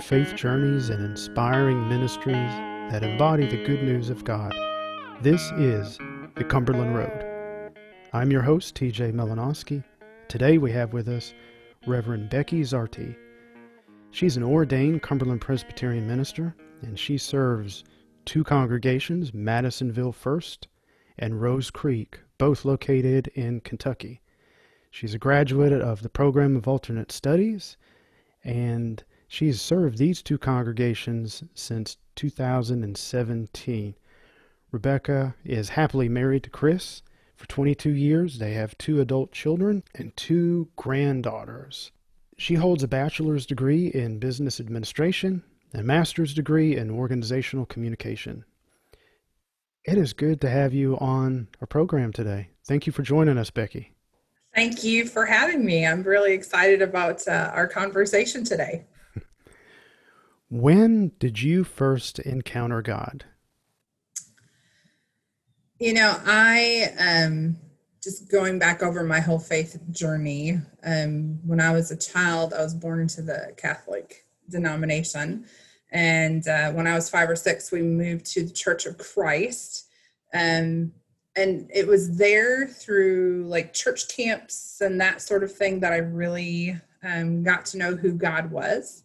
Faith journeys and inspiring ministries that embody the good news of God. This is the Cumberland Road. I'm your host, TJ Melanowski. Today we have with us Reverend Becky Zarty. She's an ordained Cumberland Presbyterian minister, and she serves two congregations, Madisonville First and Rose Creek, both located in Kentucky. She's a graduate of the program of alternate studies, and she's served these two congregations since 2017. Rebecca is happily married to Chris for 22 years. They have two adult children and two granddaughters. She holds a bachelor's degree in business administration and master's degree in organizational communication. It is good to have you on our program today. Thank you for joining us, Becky. Thank you for having me. I'm really excited about uh, our conversation today. When did you first encounter God? You know, I um just going back over my whole faith journey. Um, when I was a child, I was born into the Catholic denomination, and uh, when I was five or six, we moved to the Church of Christ. Um, and it was there through like church camps and that sort of thing that I really um, got to know who God was.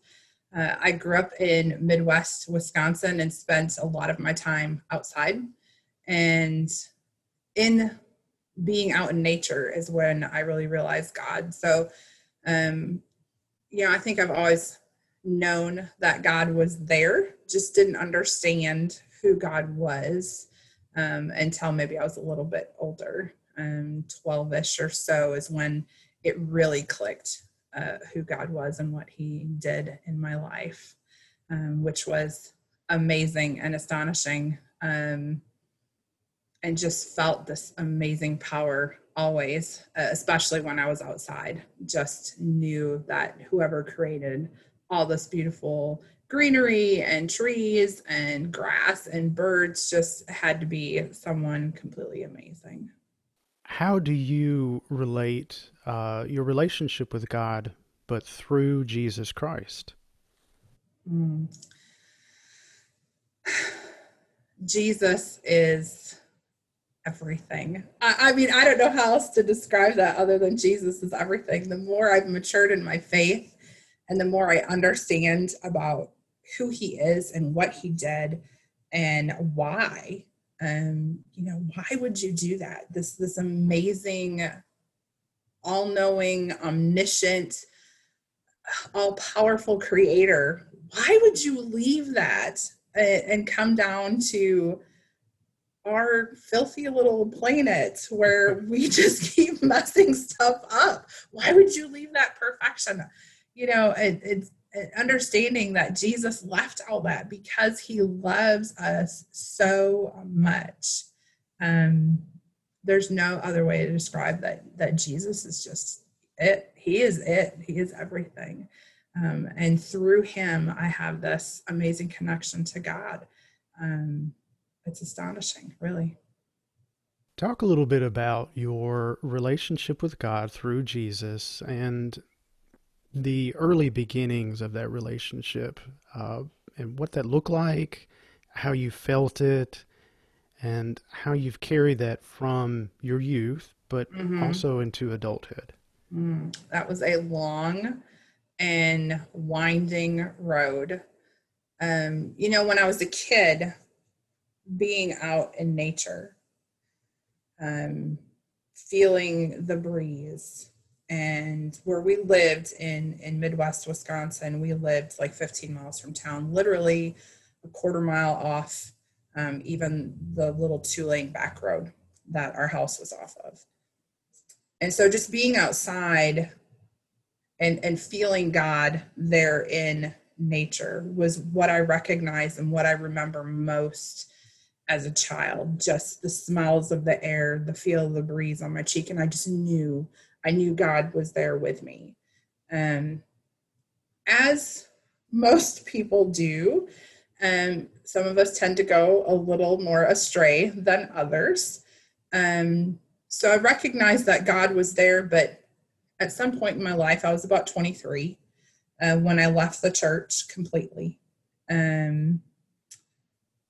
Uh, I grew up in Midwest Wisconsin and spent a lot of my time outside. And in being out in nature is when I really realized God. So, um, you know, I think I've always known that God was there, just didn't understand who God was um, until maybe I was a little bit older. Um, 12 ish or so is when it really clicked uh, who God was and what He did in my life, um, which was amazing and astonishing. Um, and just felt this amazing power always, uh, especially when I was outside. Just knew that whoever created all this beautiful greenery and trees and grass and birds just had to be someone completely amazing. How do you relate uh, your relationship with God, but through Jesus Christ? Mm. Jesus is everything. I, I, mean, I don't know how else to describe that other than Jesus is everything. The more I've matured in my faith and the more I understand about who he is and what he did and why um you know why would you do that? This this amazing all-knowing omniscient all-powerful creator. Why would you leave that and come down to our filthy little planet where we just keep messing stuff up? Why would you leave that perfection? You know it, it's understanding that Jesus left all that because he loves us so much. Um, there's no other way to describe that that Jesus is just it. He is it. He is everything. Um, and through him, I have this amazing connection to God. Um, it's astonishing, really. Talk a little bit about your relationship with God through Jesus and the early beginnings of that relationship uh, and what that looked like, how you felt it, and how you've carried that from your youth, but mm-hmm. also into adulthood. Mm, that was a long and winding road. Um, you know, when I was a kid, being out in nature, um, feeling the breeze, and where we lived in in midwest wisconsin we lived like 15 miles from town literally a quarter mile off um, even the little two lane back road that our house was off of. And so just being outside and and feeling god there in nature was what i recognized and what i remember most as a child just the smells of the air the feel of the breeze on my cheek and i just knew I knew God was there with me. Um, as most people do, um, some of us tend to go a little more astray than others. Um, so I recognized that God was there, but at some point in my life, I was about 23. uh, when I left the church completely. Um,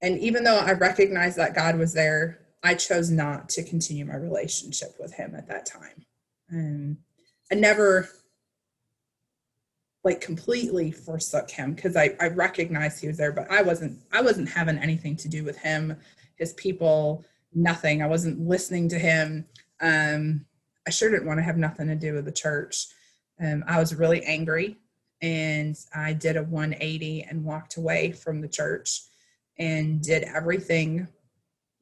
and even though I recognized that God was there, I chose not to continue my relationship with Him at that time. Um, I never like completely forsook him because I, I recognized he was there, but I wasn't I wasn't having anything to do with him, his people, nothing. I wasn't listening to him. Um, I sure didn't want to have nothing to do with the church. Um, I was really angry and I did a 180 and walked away from the church and did everything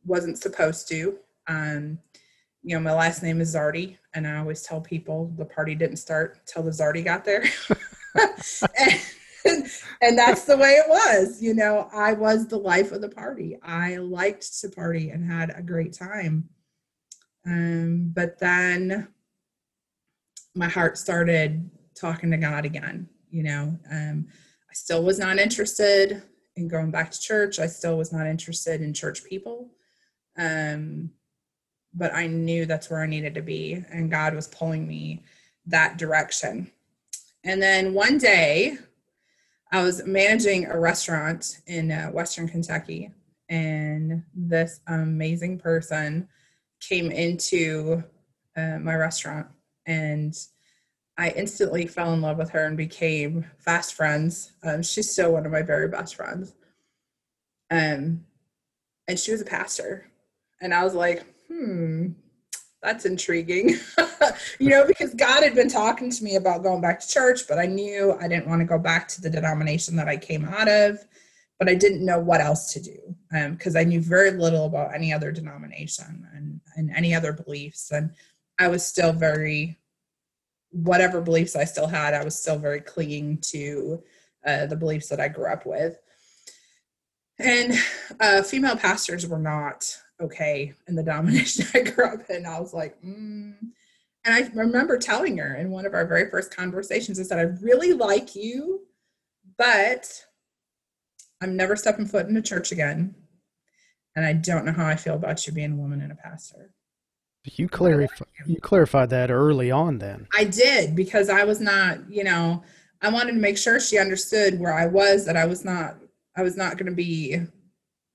wasn't supposed to. Um, you know, my last name is Zardi, and I always tell people the party didn't start till the Zardi got there. and, and that's the way it was. You know, I was the life of the party. I liked to party and had a great time. Um, but then my heart started talking to God again. You know, um, I still was not interested in going back to church. I still was not interested in church people. Um, but I knew that's where I needed to be, and God was pulling me that direction. And then one day, I was managing a restaurant in uh, Western Kentucky, and this amazing person came into uh, my restaurant, and I instantly fell in love with her and became fast friends. Um, she's still one of my very best friends. Um, and she was a pastor, and I was like, hmm, that's intriguing. you know, because God had been talking to me about going back to church, but I knew I didn't want to go back to the denomination that I came out of, but I didn't know what else to do because um, I knew very little about any other denomination and, and any other beliefs. And I was still very, whatever beliefs I still had, I was still very clinging to uh, the beliefs that I grew up with. And uh, female pastors were not okay in the domination I grew up in. I was like, mm. and I remember telling her in one of our very first conversations, I said, I really like you, but I'm never stepping foot in a church again. And I don't know how I feel about you being a woman and a pastor. You clarify you clarified that early on then. I did because I was not, you know, I wanted to make sure she understood where I was, that I was not I was not going to be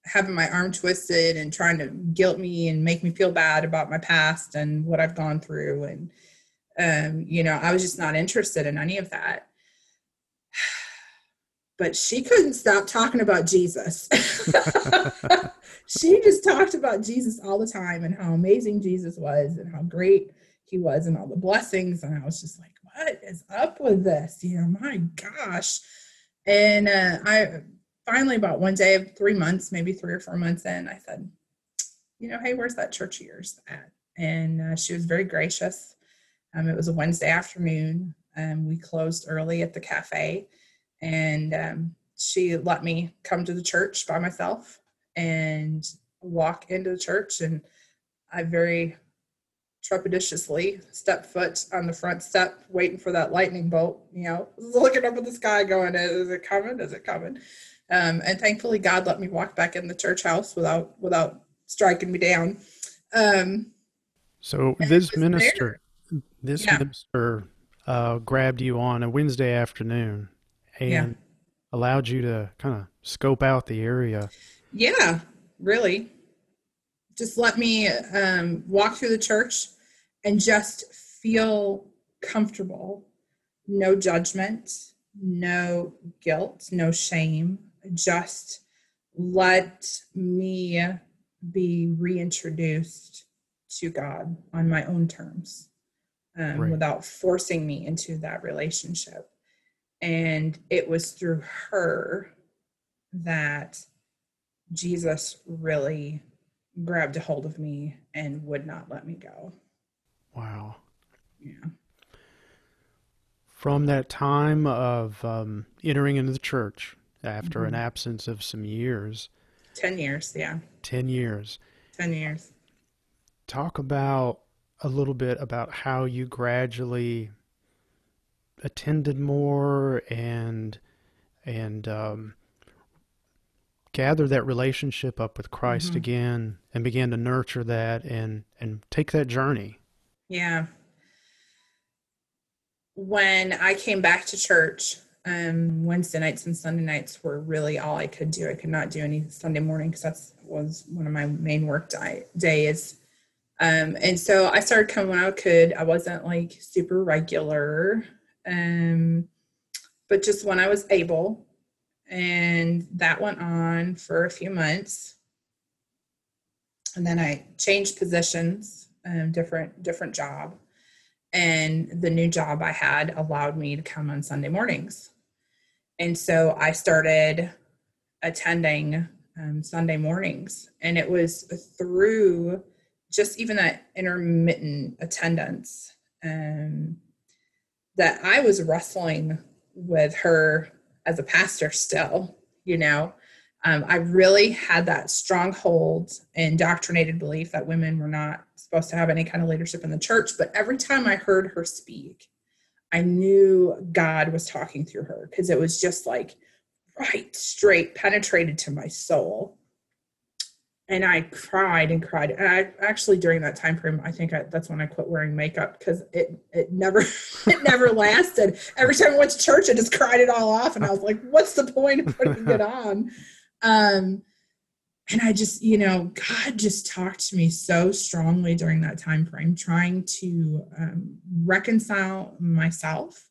having my arm twisted and trying to guilt me and make me feel bad about my past and what I've gone through. And, um, you know, I was just not interested in any of that. But she couldn't stop talking about Jesus. she just talked about Jesus all the time and how amazing Jesus was and how great he was and all the blessings. And I was just like, what is up with this? You know, my gosh. And uh, I finally, about one day of three months, maybe three or four months in, I said, you know, hey, where's that church of yours at? And uh, she was very gracious. Um, it was a Wednesday afternoon. and we closed early at the cafe. And um, she let me come to the church by myself and walk into the church. And I very trepidatiously stepped foot on the front step, waiting for that lightning bolt, you know, looking up at the sky, going, Is it coming? Is it coming? Um, and thankfully, God let me walk back in the church house without without striking me down. Um, so this minister, there. this yeah. minister, uh, grabbed you on a Wednesday afternoon and yeah. allowed you to kind of scope out the area. Yeah, really. Just let me um, walk through the church and just feel comfortable. No judgment, no guilt, no shame just let me be reintroduced to God on my own terms um, right. without forcing me into that relationship. And it was through her that Jesus really grabbed a hold of me and would not let me go. Wow. Yeah. From that time of um, entering into the church, after mm-hmm. an absence of some years. 10 years, yeah. 10 years. 10 years. Talk about a little bit about how you gradually attended more and and um, gather that relationship up with Christ mm-hmm. again and began to nurture that and and take that journey. Yeah. When I came back to church, Um, Wednesday nights and Sunday nights were really all I could do. I could not do any Sunday morning because that was one of my main work di- days. Um, and so I started coming when I could. I wasn't like super regular, um, but just when I was able. And that went on for a few months. And then I changed positions, um, different different job, and the new job I had allowed me to come on Sunday mornings. And so I started attending um, Sunday mornings, and it was through just even that intermittent attendance um, that I was wrestling with her as a pastor still, you know. Um, I really had that stronghold indoctrinated belief that women were not supposed to have any kind of leadership in the church. But every time I heard her speak, I knew God was talking through her because it was just like right straight penetrated to my soul and I cried and cried. And I actually during that time frame, I think I, that's when I quit wearing makeup because it it never it never lasted. Every time I went to church, I just cried it all off, and I was like, "What's the point of putting it on?" Um, and I just, you know, God just talked to me so strongly during that time frame, trying to um, reconcile myself,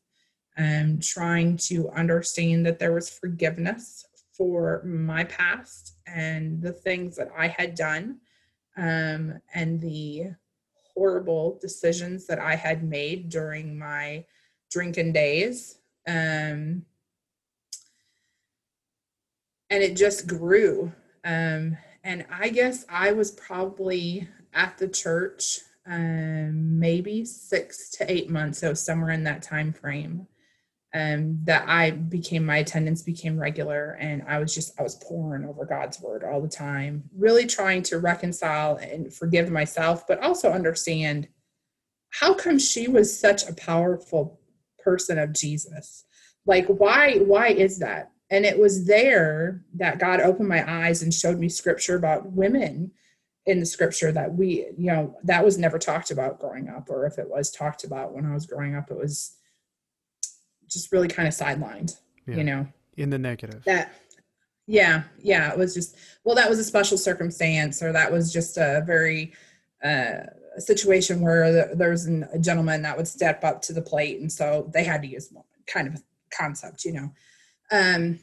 and um, trying to understand that there was forgiveness for my past and the things that I had done um, and the horrible decisions that I had made during my drinking days. Um, and it just grew. Um, and I guess I was probably at the church um, maybe six to eight months, so somewhere in that time frame um, that I became my attendance became regular and I was just I was pouring over God's word all the time, really trying to reconcile and forgive myself, but also understand how come she was such a powerful person of Jesus? Like why why is that? And it was there that God opened my eyes and showed me scripture about women in the scripture that we, you know, that was never talked about growing up, or if it was talked about when I was growing up, it was just really kind of sidelined, yeah. you know, in the negative. That, yeah, yeah, it was just, well, that was a special circumstance, or that was just a very, uh, situation where the, there was an, a gentleman that would step up to the plate, and so they had to use kind of concept, you know. Um,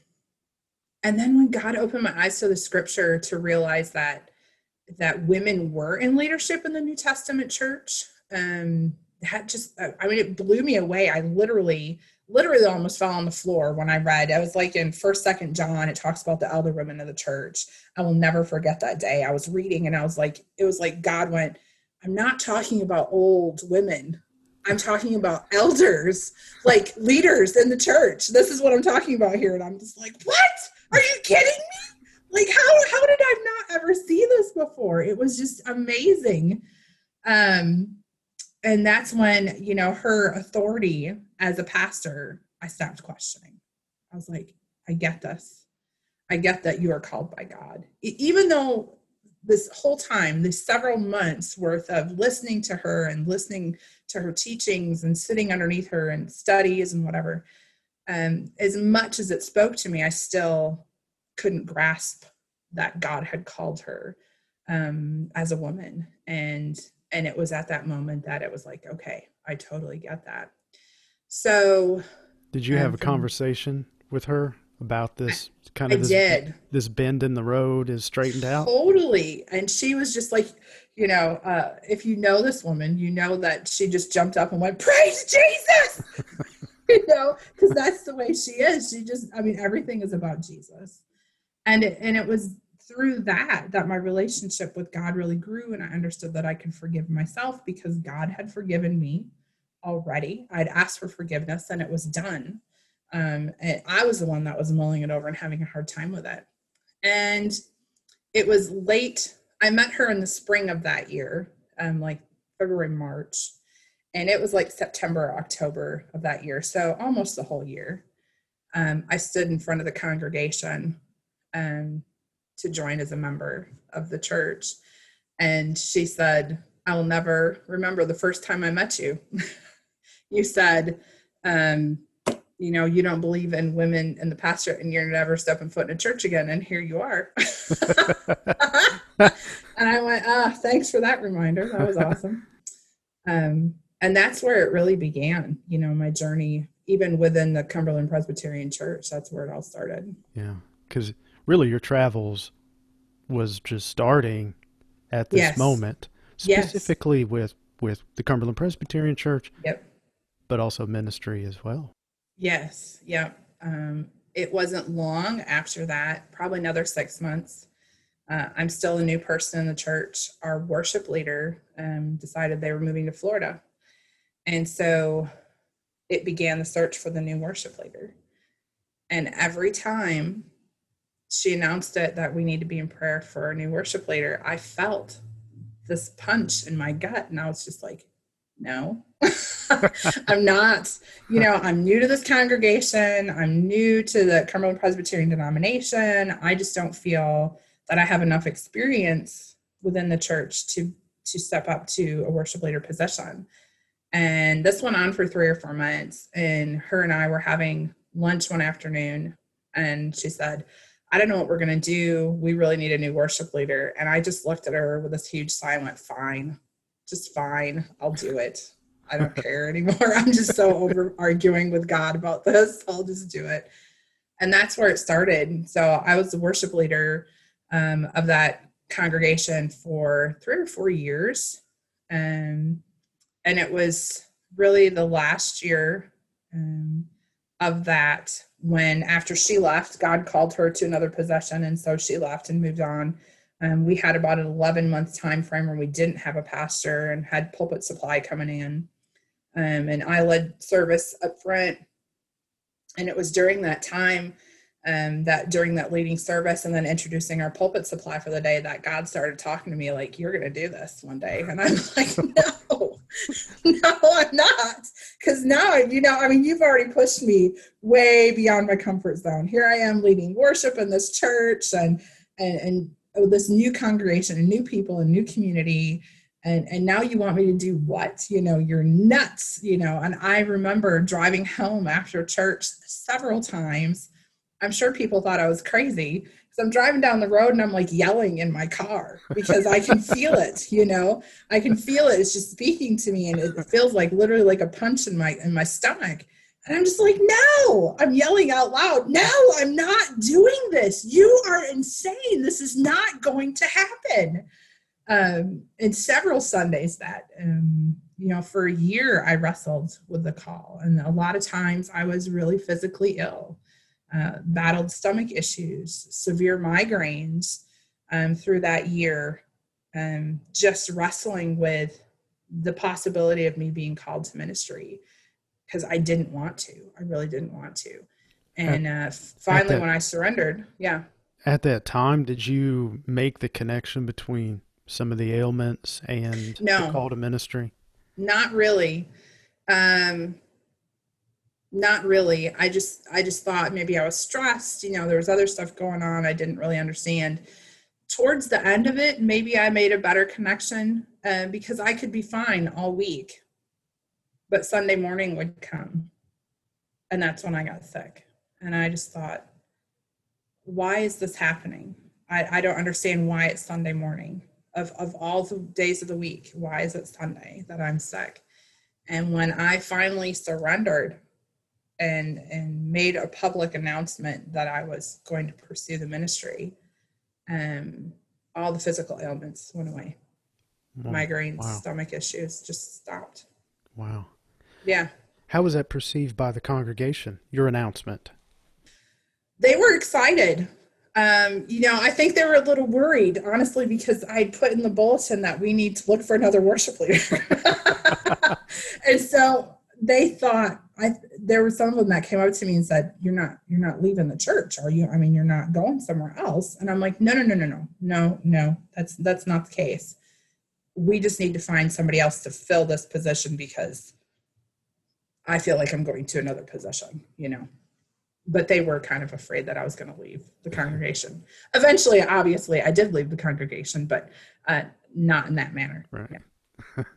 and then when God opened my eyes to the scripture to realize that that women were in leadership in the New Testament church, um, that just, I mean, it blew me away. I literally literally almost fell on the floor when I read. I was like in first, second John, it talks about the elder women of the church. I will never forget that day. I was reading and I was like, it was like God went, I'm not talking about old women. I'm talking about elders, like leaders in the church. This is what I'm talking about here. And I'm just like, what? Are you kidding me? Like, how, how did I not ever see this before? It was just amazing. Um, and that's when, you know, her authority as a pastor, I stopped questioning. I was like, I get this. I get that you are called by God. Even though this whole time, this several months worth of listening to her and listening to her teachings and sitting underneath her and studies and whatever, um, as much as it spoke to me, I still couldn't grasp that God had called her um, as a woman. And and it was at that moment that it was like, okay, I totally get that. So, did you have a conversation with her about this kind of I this, did. this bend in the road is straightened out? Totally. And she was just like, you know, uh, if you know this woman, you know that she just jumped up and went, Praise Jesus! you know, because that's the way she is. She just, I mean, everything is about Jesus. And it, and it was through that that my relationship with God really grew and I understood that I could forgive myself because God had forgiven me already. I'd asked for forgiveness and it was done. Um, and I was the one that was mulling it over and having a hard time with it. And it was late. I met her in the spring of that year, um, like February, March. And it was like September, October of that year. So almost the whole year. Um, I stood in front of the congregation um, to join as a member of the church. And she said, I will never remember the first time I met you. you said, um, you know, you don't believe in women in the pastorate and you're never stepping foot in a church again. And here you are. and I went, ah, oh, thanks for that reminder. That was awesome. Um, and that's where it really began, you know, my journey, even within the Cumberland Presbyterian Church. That's where it all started. Yeah. Because really, your travels was just starting at this yes. moment, specifically yes. with with the Cumberland Presbyterian Church. Yep. But also ministry as well. Yes. Yep. Um, it wasn't long after that, probably another six months. Uh, I'm still a new person in the church. Our worship leader um, decided they were moving to Florida. And so it began the search for the new worship leader. And every time she announced it that we need to be in prayer for a new worship leader, I felt this punch in my gut. And I was just like, no, I'm not, you know, I'm new to this congregation. I'm new to the Cumberland Presbyterian denomination. I just don't feel that I have enough experience within the church to to step up to a worship leader position. And this went on for three or four months. And her and I were having lunch one afternoon, and she said, I don't know what we're going to do. We really need a new worship leader. And I just looked at her with this huge sigh and went, Fine, just fine. I'll do it. I don't care anymore. I'm just so over arguing with God about this. I'll just do it. And that's where it started. So I was the worship leader um, of that congregation for three or four years. Um, and it was really the last year um, of that when after she left god called her to another possession and so she left and moved on um, we had about an 11 month time frame where we didn't have a pastor and had pulpit supply coming in um, and i led service up front. And it was during that time um, that during that leading service and then introducing our pulpit supply for the day that god started talking to me like you're going to do this one day. And i'm like no no i'm not. Because now you know i mean you've already pushed me way beyond my comfort zone. Here i am leading worship in this church and and, and oh, this new congregation and new people and new community and and now you want me to do what you know you're nuts you know and i remember driving home after church several times I'm sure people thought I was crazy because I'm driving down the road and I'm like yelling in my car because I can feel it, you know, I can feel it. It's just speaking to me and it feels like literally like a punch in my in my stomach. And I'm just like, no, I'm yelling out loud. No, I'm not doing this. You are insane. This is not going to happen. Um, and several Sundays that, um, you know, for a year I wrestled with the call. And a lot of times I was really physically ill uh, battled stomach issues, severe migraines um, through that year, um, just wrestling with the possibility of me being called to ministry because I didn't want to. I really didn't want to. And uh, finally, that, when I surrendered, yeah. At that time, did you make the connection between some of the ailments and no, the call to ministry? Not really. Um, not really. I just i just thought maybe i was stressed you know there was other stuff going on i didn't really understand. Towards the end of it maybe i made a better connection uh, because i could be fine all week but sunday morning would come and that's when i got sick. And i just thought why is this happening? I, I don't understand why it's sunday morning of, of all the days of the week why is it sunday that i'm sick and when i finally surrendered and and made a public announcement that I was going to pursue the ministry, um, all the physical ailments went away. Wow. Migraines, wow. stomach issues just stopped. Wow. Yeah. How was that perceived by the congregation? Your announcement. They were excited. Um, you know, I think they were a little worried, honestly, because I put in the bulletin that we need to look for another worship leader. and so they thought I there were some of them that came up to me and said, "You're not you're not leaving the church, are you? I mean, you're not going somewhere else." And I'm like, "No, no, no, no, no, no, no. That's that's not the case. We just need to find somebody else to fill this position because I feel like I'm going to another position, you know." But they were kind of afraid that I was going to leave the congregation. Eventually, obviously, I did leave the congregation, but uh, not in that manner. Right. Yeah.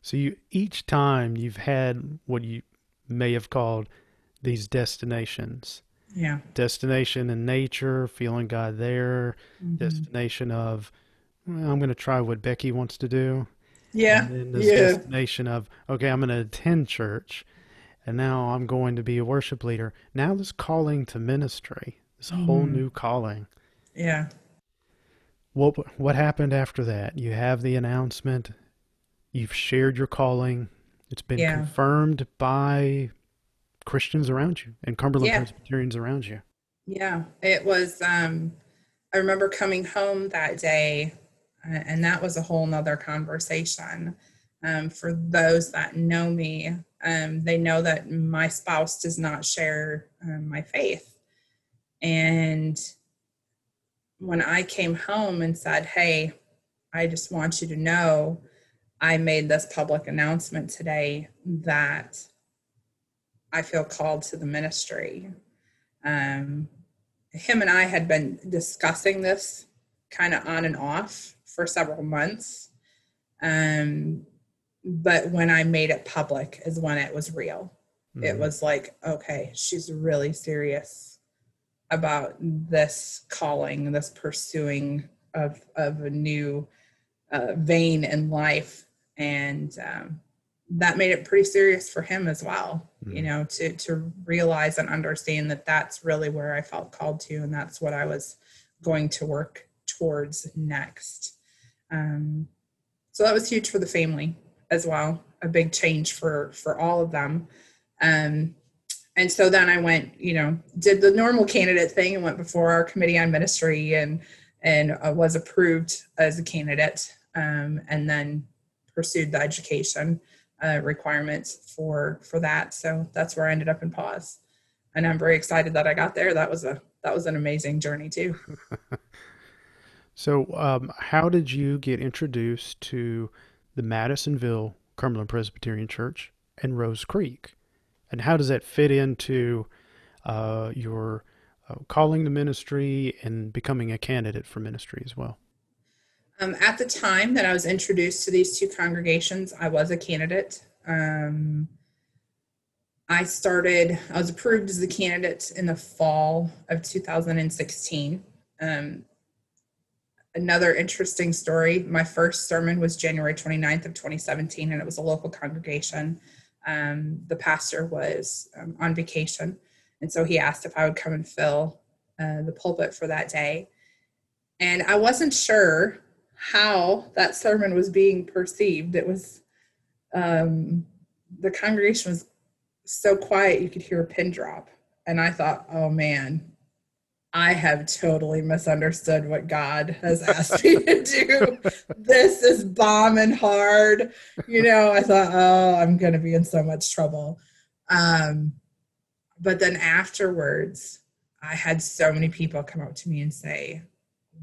So you each time you've had what you may have called these destinations. Yeah. Destination in nature, feeling God there. Mhm. Destination of, well, I'm going to try what Becky wants to do. Yeah. And then this Yeah. destination of, okay, I'm going to attend church and now I'm going to be a worship leader. Now this calling to ministry, this whole Mhm. new calling. Yeah. What what happened after that? You have the announcement. You've shared your calling. It's been Yeah. confirmed by Christians around you and Cumberland Yeah. Presbyterians around you. Yeah, it was. Um, I remember coming home that day, uh, and that was a whole nother conversation. Um, for those that know me, um, they know that my spouse does not share um, my faith. And when I came home and said, Hey, I just want you to know, I made this public announcement today that I feel called to the ministry. Um, him and I had been discussing this kind of on and off for several months. Um, but when I made it public is when it was real. It Mhm. was like, okay, she's really serious about this calling, this pursuing of of a new uh, vein in life, and um, that made it pretty serious for him as well. You Mhm. know, to to realize and understand that that's really where I felt called to, and that's what I was going to work towards next. Um, so that was huge for the family as well, a big change for for all of them. Um, and so then I went, you know, did the normal candidate thing and went before our committee on ministry and and uh, was approved as a candidate, um, and then pursued the education uh, requirements for for that. So that's where I ended up in pause, and I'm very excited that I got there. That was a that was an amazing journey too. So, um, how did you get introduced to the Madisonville Cumberland Presbyterian Church and Rose Creek? And how does that fit into uh, your uh, calling to ministry and becoming a candidate for ministry as well? Um, at the time that I was introduced to these two congregations, I was a candidate. Um, I started, I was approved as a candidate in the fall of 2016. Um, another interesting story my first sermon was January 29th of 2017, and it was a local congregation. Um, the pastor was um, on vacation, and so he asked if I would come and fill uh, the pulpit for that day. And I wasn't sure how that sermon was being perceived. It was um, the congregation was so quiet you could hear a pin drop, and I thought, oh man, I have totally misunderstood what God has asked me to do. This is bombing hard. You know, I thought, oh, I'm going to be in so much trouble. Um, but then afterwards, I had so many people come up to me and say,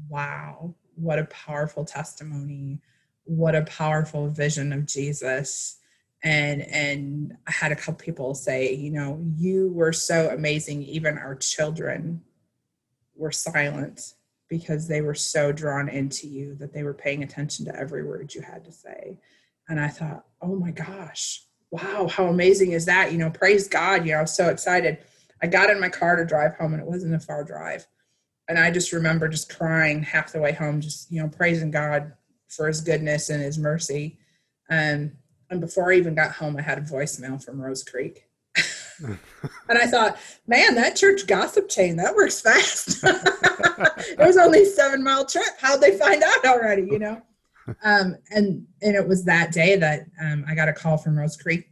wow, what a powerful testimony. What a powerful vision of Jesus. And and I had a couple people say, you know, you were so amazing. Even our children were silent because they were so drawn into you that they were paying attention to every word you had to say. And I thought, oh my gosh, wow, how amazing is that? You know, praise God. You know, I was so excited. I got in my car to drive home and it wasn't a far drive. And I just remember just crying half the way home, just, you know, praising God for his goodness and his mercy. Um, and before I even got home, I had a voicemail from Rose Creek. and I thought, man, that church gossip chain, that works fast. it was only a seven mile trip. How'd they find out already, you know? Um, and and it was that day that um, I got a call from Rose Creek.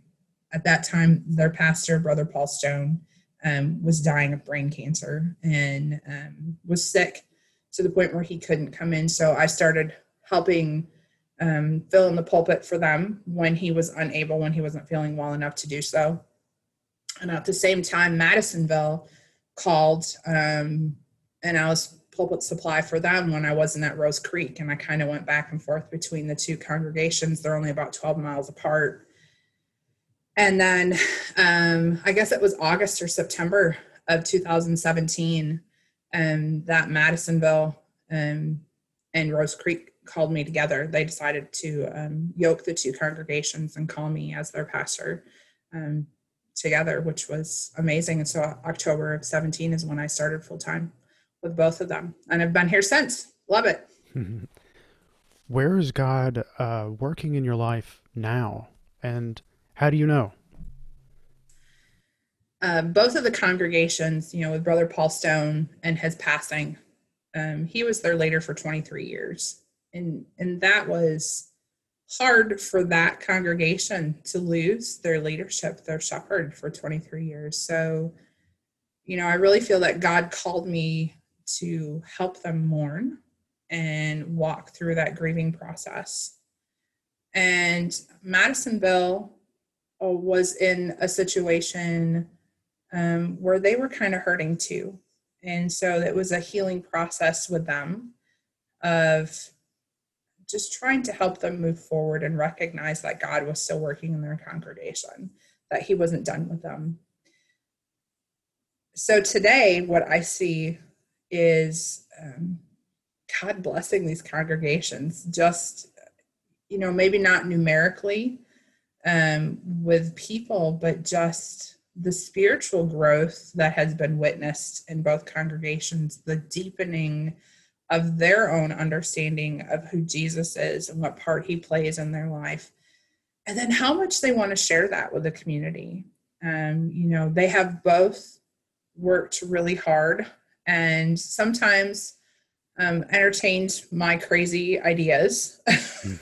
At that time, their pastor, Brother Paul Stone, um, was dying of brain cancer and um, was sick to the point where he couldn't come in. So I started helping um, fill in the pulpit for them when he was unable, when he wasn't feeling well enough to do so. And at the same time, Madisonville called, um, and I was pulpit supply for them when I wasn't at Rose Creek. And I kind of went back and forth between the two congregations. They're only about 12 miles apart. And then um, I guess it was August or September of 2017 um, that Madisonville um, and Rose Creek called me together. They decided to um, yoke the two congregations and call me as their pastor. Um, together, which was amazing. And so October of 17 is when I started full time with both of them. And I've been here since. Love it. Where is God uh, working in your life now? And how do you know? Uh, both of the congregations, you know, with Brother Paul Stone and his passing, um, he was their leader for 23 years. And, and that was hard for that congregation to lose their leadership, their shepherd for 23 years. So, you know, I really feel that God called me to help them mourn and walk through that grieving process. And Madisonville uh, was in a situation um, where they were kind of hurting too. And so it was a healing process with them of just trying to help them move forward and recognize that God was still working in their congregation, that He wasn't done with them. So today, what I see is um, God blessing these congregations, just, you know, maybe not numerically um, with people, but just the spiritual growth that has been witnessed in both congregations, the deepening of their own understanding of who Jesus is and what part he plays in their life. And then how much they want to share that with the community. Um, you know, they have both worked really hard and sometimes um, entertained my crazy ideas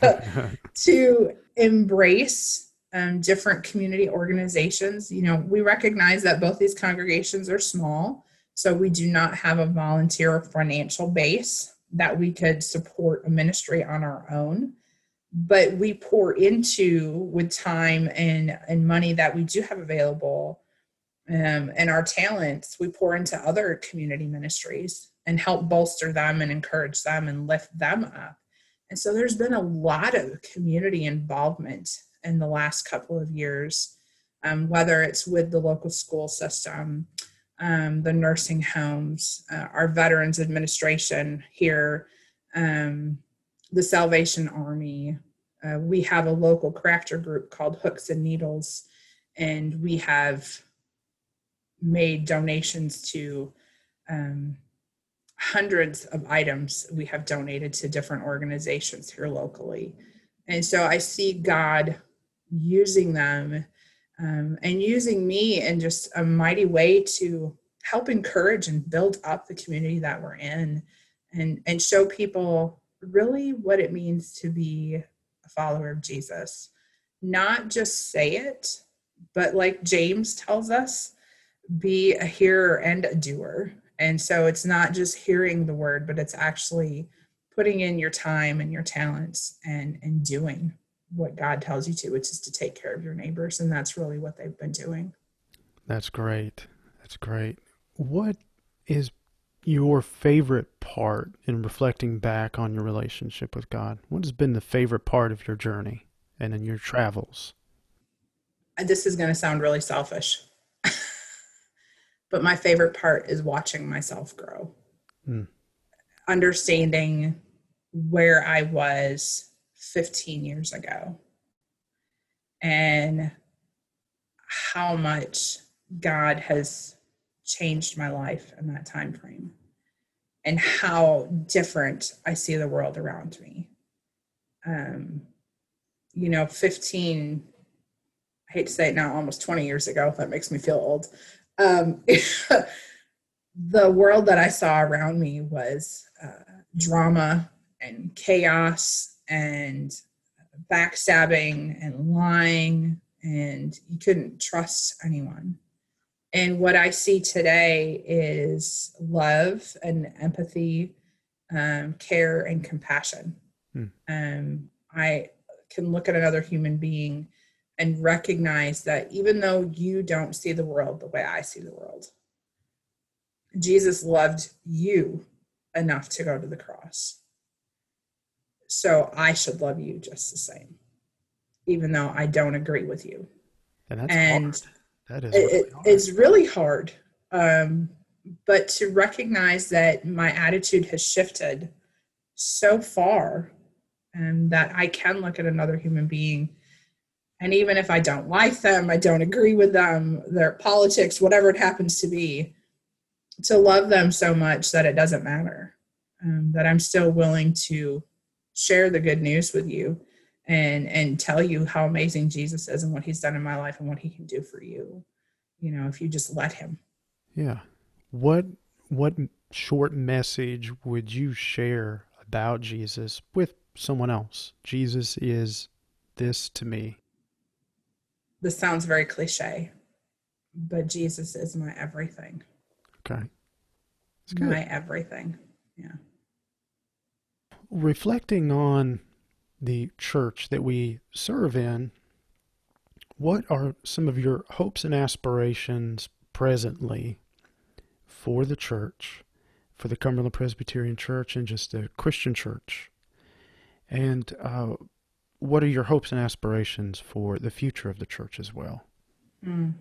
to embrace um, different community organizations. You know, we recognize that both these congregations are small so we do not have a volunteer financial base that we could support a ministry on our own. But we pour into with time and, and money that we do have available um, and our talents, we pour into other community ministries and help bolster them and encourage them and lift them up. And so there's been a lot of community involvement in the last couple of years, um, whether it's with the local school system, um, the nursing homes, uh, our Veterans Administration here, um, the Salvation Army. Uh, we have a local crafter group called Hooks and Needles, and we have made donations to um, hundreds of items we have donated to different organizations here locally. And so I see God using them um, and using me in just a mighty way to help encourage and build up the community that we're in and and show people really what it means to be a follower of Jesus. Not just say it but like James tells us be a hearer and a doer. And so it's not just hearing the word but it's actually putting in your time and your talents and and doing what God tells you to, which is to take care of your neighbors. And that's really what they've been doing. That's great. That's great. What is your favorite part in reflecting back on your relationship with God? What has been the favorite part of your journey and in your travels? This is going to sound really selfish, but my favorite part is watching myself grow, mm. understanding where I was 15 years ago and how much God has changed my life in that time frame and how different I see the world around me. Um, you know, 15, I hate to say it now, almost 20 years ago, that makes me feel old. Um, the world that I saw around me was uh, drama and chaos and backstabbing and lying and you couldn't trust anyone. And what i see today is love and empathy um, care and compassion. Hmm. um, i can look at another human being and recognize that even though you don't see the world the way i see the world jesus loved you enough to go to the cross so I should love you just the same, even though I don't agree with you. And that's and hard. That is really it, it's really hard. Um, but to recognize that my attitude has shifted so far and that I can look at another human being And even if I don't like them, I don't agree with them, their politics, whatever it happens to be, to love them so much that it doesn't matter. Um, that I'm still willing to share the good news with you and and tell you how amazing Jesus is and what he's done in my life and what he can do for you. You know, if you just let him. Yeah. What what short message would you share about Jesus with someone else? Jesus is this to me this sounds very cliche, but Jesus is my everything. Okay. My everything. Yeah. Reflecting on the church that we serve in, what are some of your hopes and aspirations presently for the church, for the Cumberland Presbyterian Church, and just the Christian church? And uh, what are your hopes and aspirations for the future of the church as well? Mm.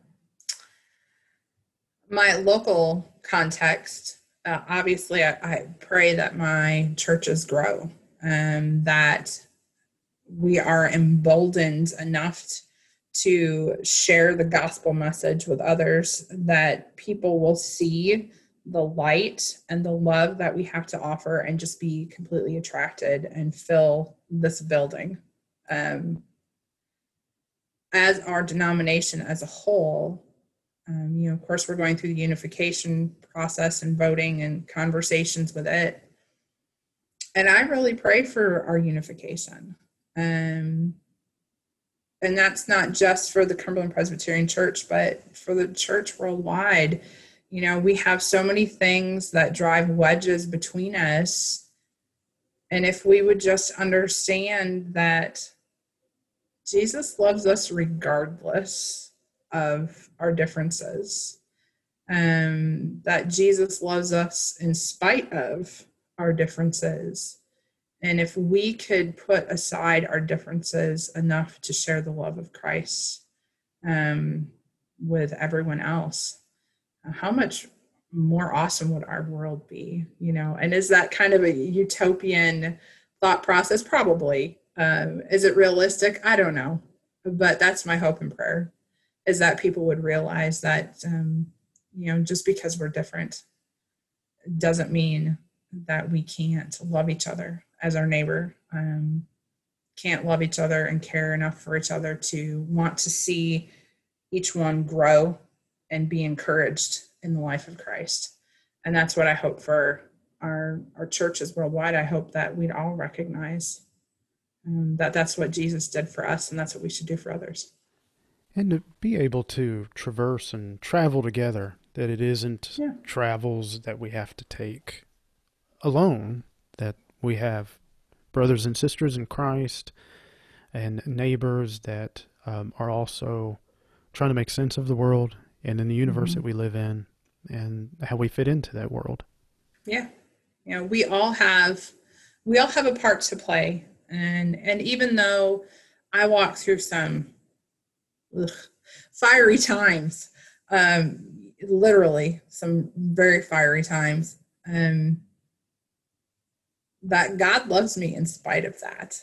My local context, uh, obviously, I, I, pray that my churches grow and that we are emboldened enough to share the gospel message with others, that people will see the light and the love that we have to offer and just be completely attracted and fill this building. Um, as our denomination as a whole, um, you know, of course, we're going through the unification process and voting and conversations with it. And I really pray for our unification. Um, and that's not just for the Cumberland Presbyterian Church, but for the church worldwide. You know, we have so many things that drive wedges between us. And if we would just understand that Jesus loves us regardless of our differences. Um, that Jesus loves us in spite of our differences. And if we could put aside our differences enough to share the love of Christ um, with everyone else, how much more awesome would our world be? You know, and is that kind of a utopian thought process? Probably. Um, is it realistic? I don't know, but that's my hope and prayer is that people would realize that um, you know just because we're different doesn't mean that we can't love each other as our neighbor. Um, can't love each other and care enough for each other to want to see each one grow and be encouraged in the life of christ. And that's what i hope for our our churches worldwide. I hope that we'd all recognize um, that that's what Jesus did for us, and that's what we should do for others. And to be able to traverse and travel together, that it isn't yeah. travels that we have to take alone, that we have brothers and sisters in Christ and neighbors that um, are also trying to make sense of the world and in the universe mm-hmm. that we live in and how we fit into that world. Yeah. You know, we all have we all have a part to play and and even though I walk through some ugh, fiery times, um, literally some very fiery times, um, that God loves me in spite of that,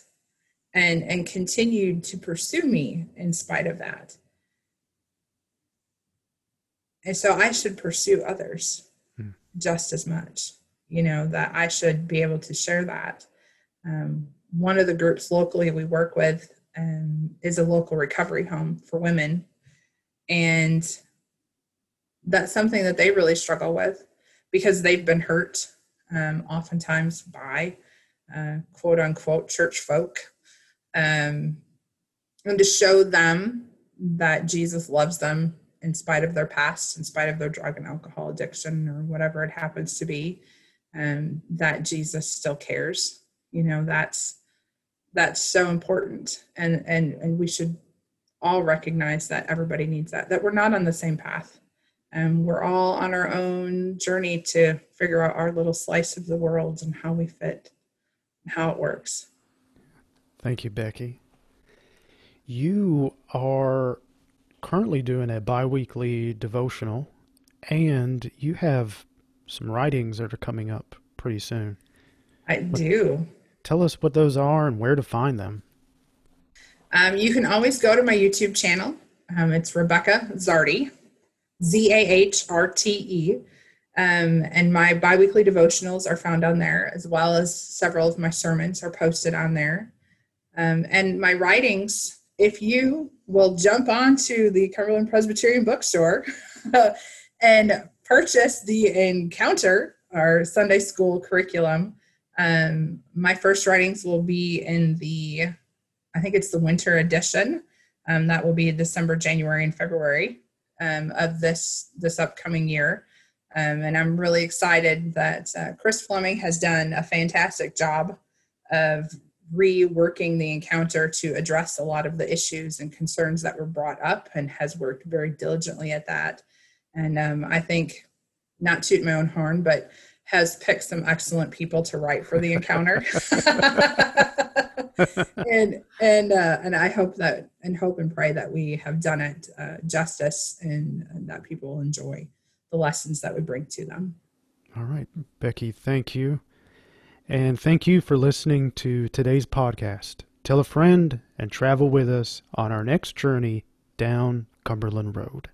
and and continued to pursue me in spite of that. And so I should pursue others hmm. just as much. You know that I should be able to share that. Um, one of the groups locally we work with um, is a local recovery home for women. And that's something that they really struggle with because they've been hurt um, oftentimes by uh, quote unquote church folk. Um, and to show them that Jesus loves them in spite of their past, in spite of their drug and alcohol addiction or whatever it happens to be, um, that Jesus still cares. You know, that's that's so important. And and and we should all recognize that everybody needs that that we're not on the same path. And we're all on our own journey to figure out our little slice of the world and how we fit and how it works. Thank you becky. You are currently doing a biweekly devotional and you have some writings that are coming up pretty soon. I do Tell us what those are and where to find them. Um, you can always go to my YouTube channel. Um, it's Rebecca Zahrte, Z A H R T E. Um, and my biweekly devotionals are found on there, as well as several of my sermons are posted on there. Um, and my writings, if you will jump onto the Cumberland Presbyterian Bookstore and purchase the Encounter, our Sunday school curriculum, um, my first writings will be in the, I think it's the winter edition. Um, that will be December, January, and February um, of this this upcoming year. Um, and I'm really excited that uh, Chris Fleming has done a fantastic job of reworking the encounter to address a lot of the issues and concerns that were brought up and has worked very diligently at that. And um, I think, not toot my own horn, but has picked some excellent people to write for the encounter. and and uh, and I hope that and hope and pray that we have done it uh, justice and, and that people will enjoy the lessons that we bring to them. All right, Becky, thank you. And thank you for listening to today's podcast. Tell a friend and travel with us on our next journey down Cumberland Road.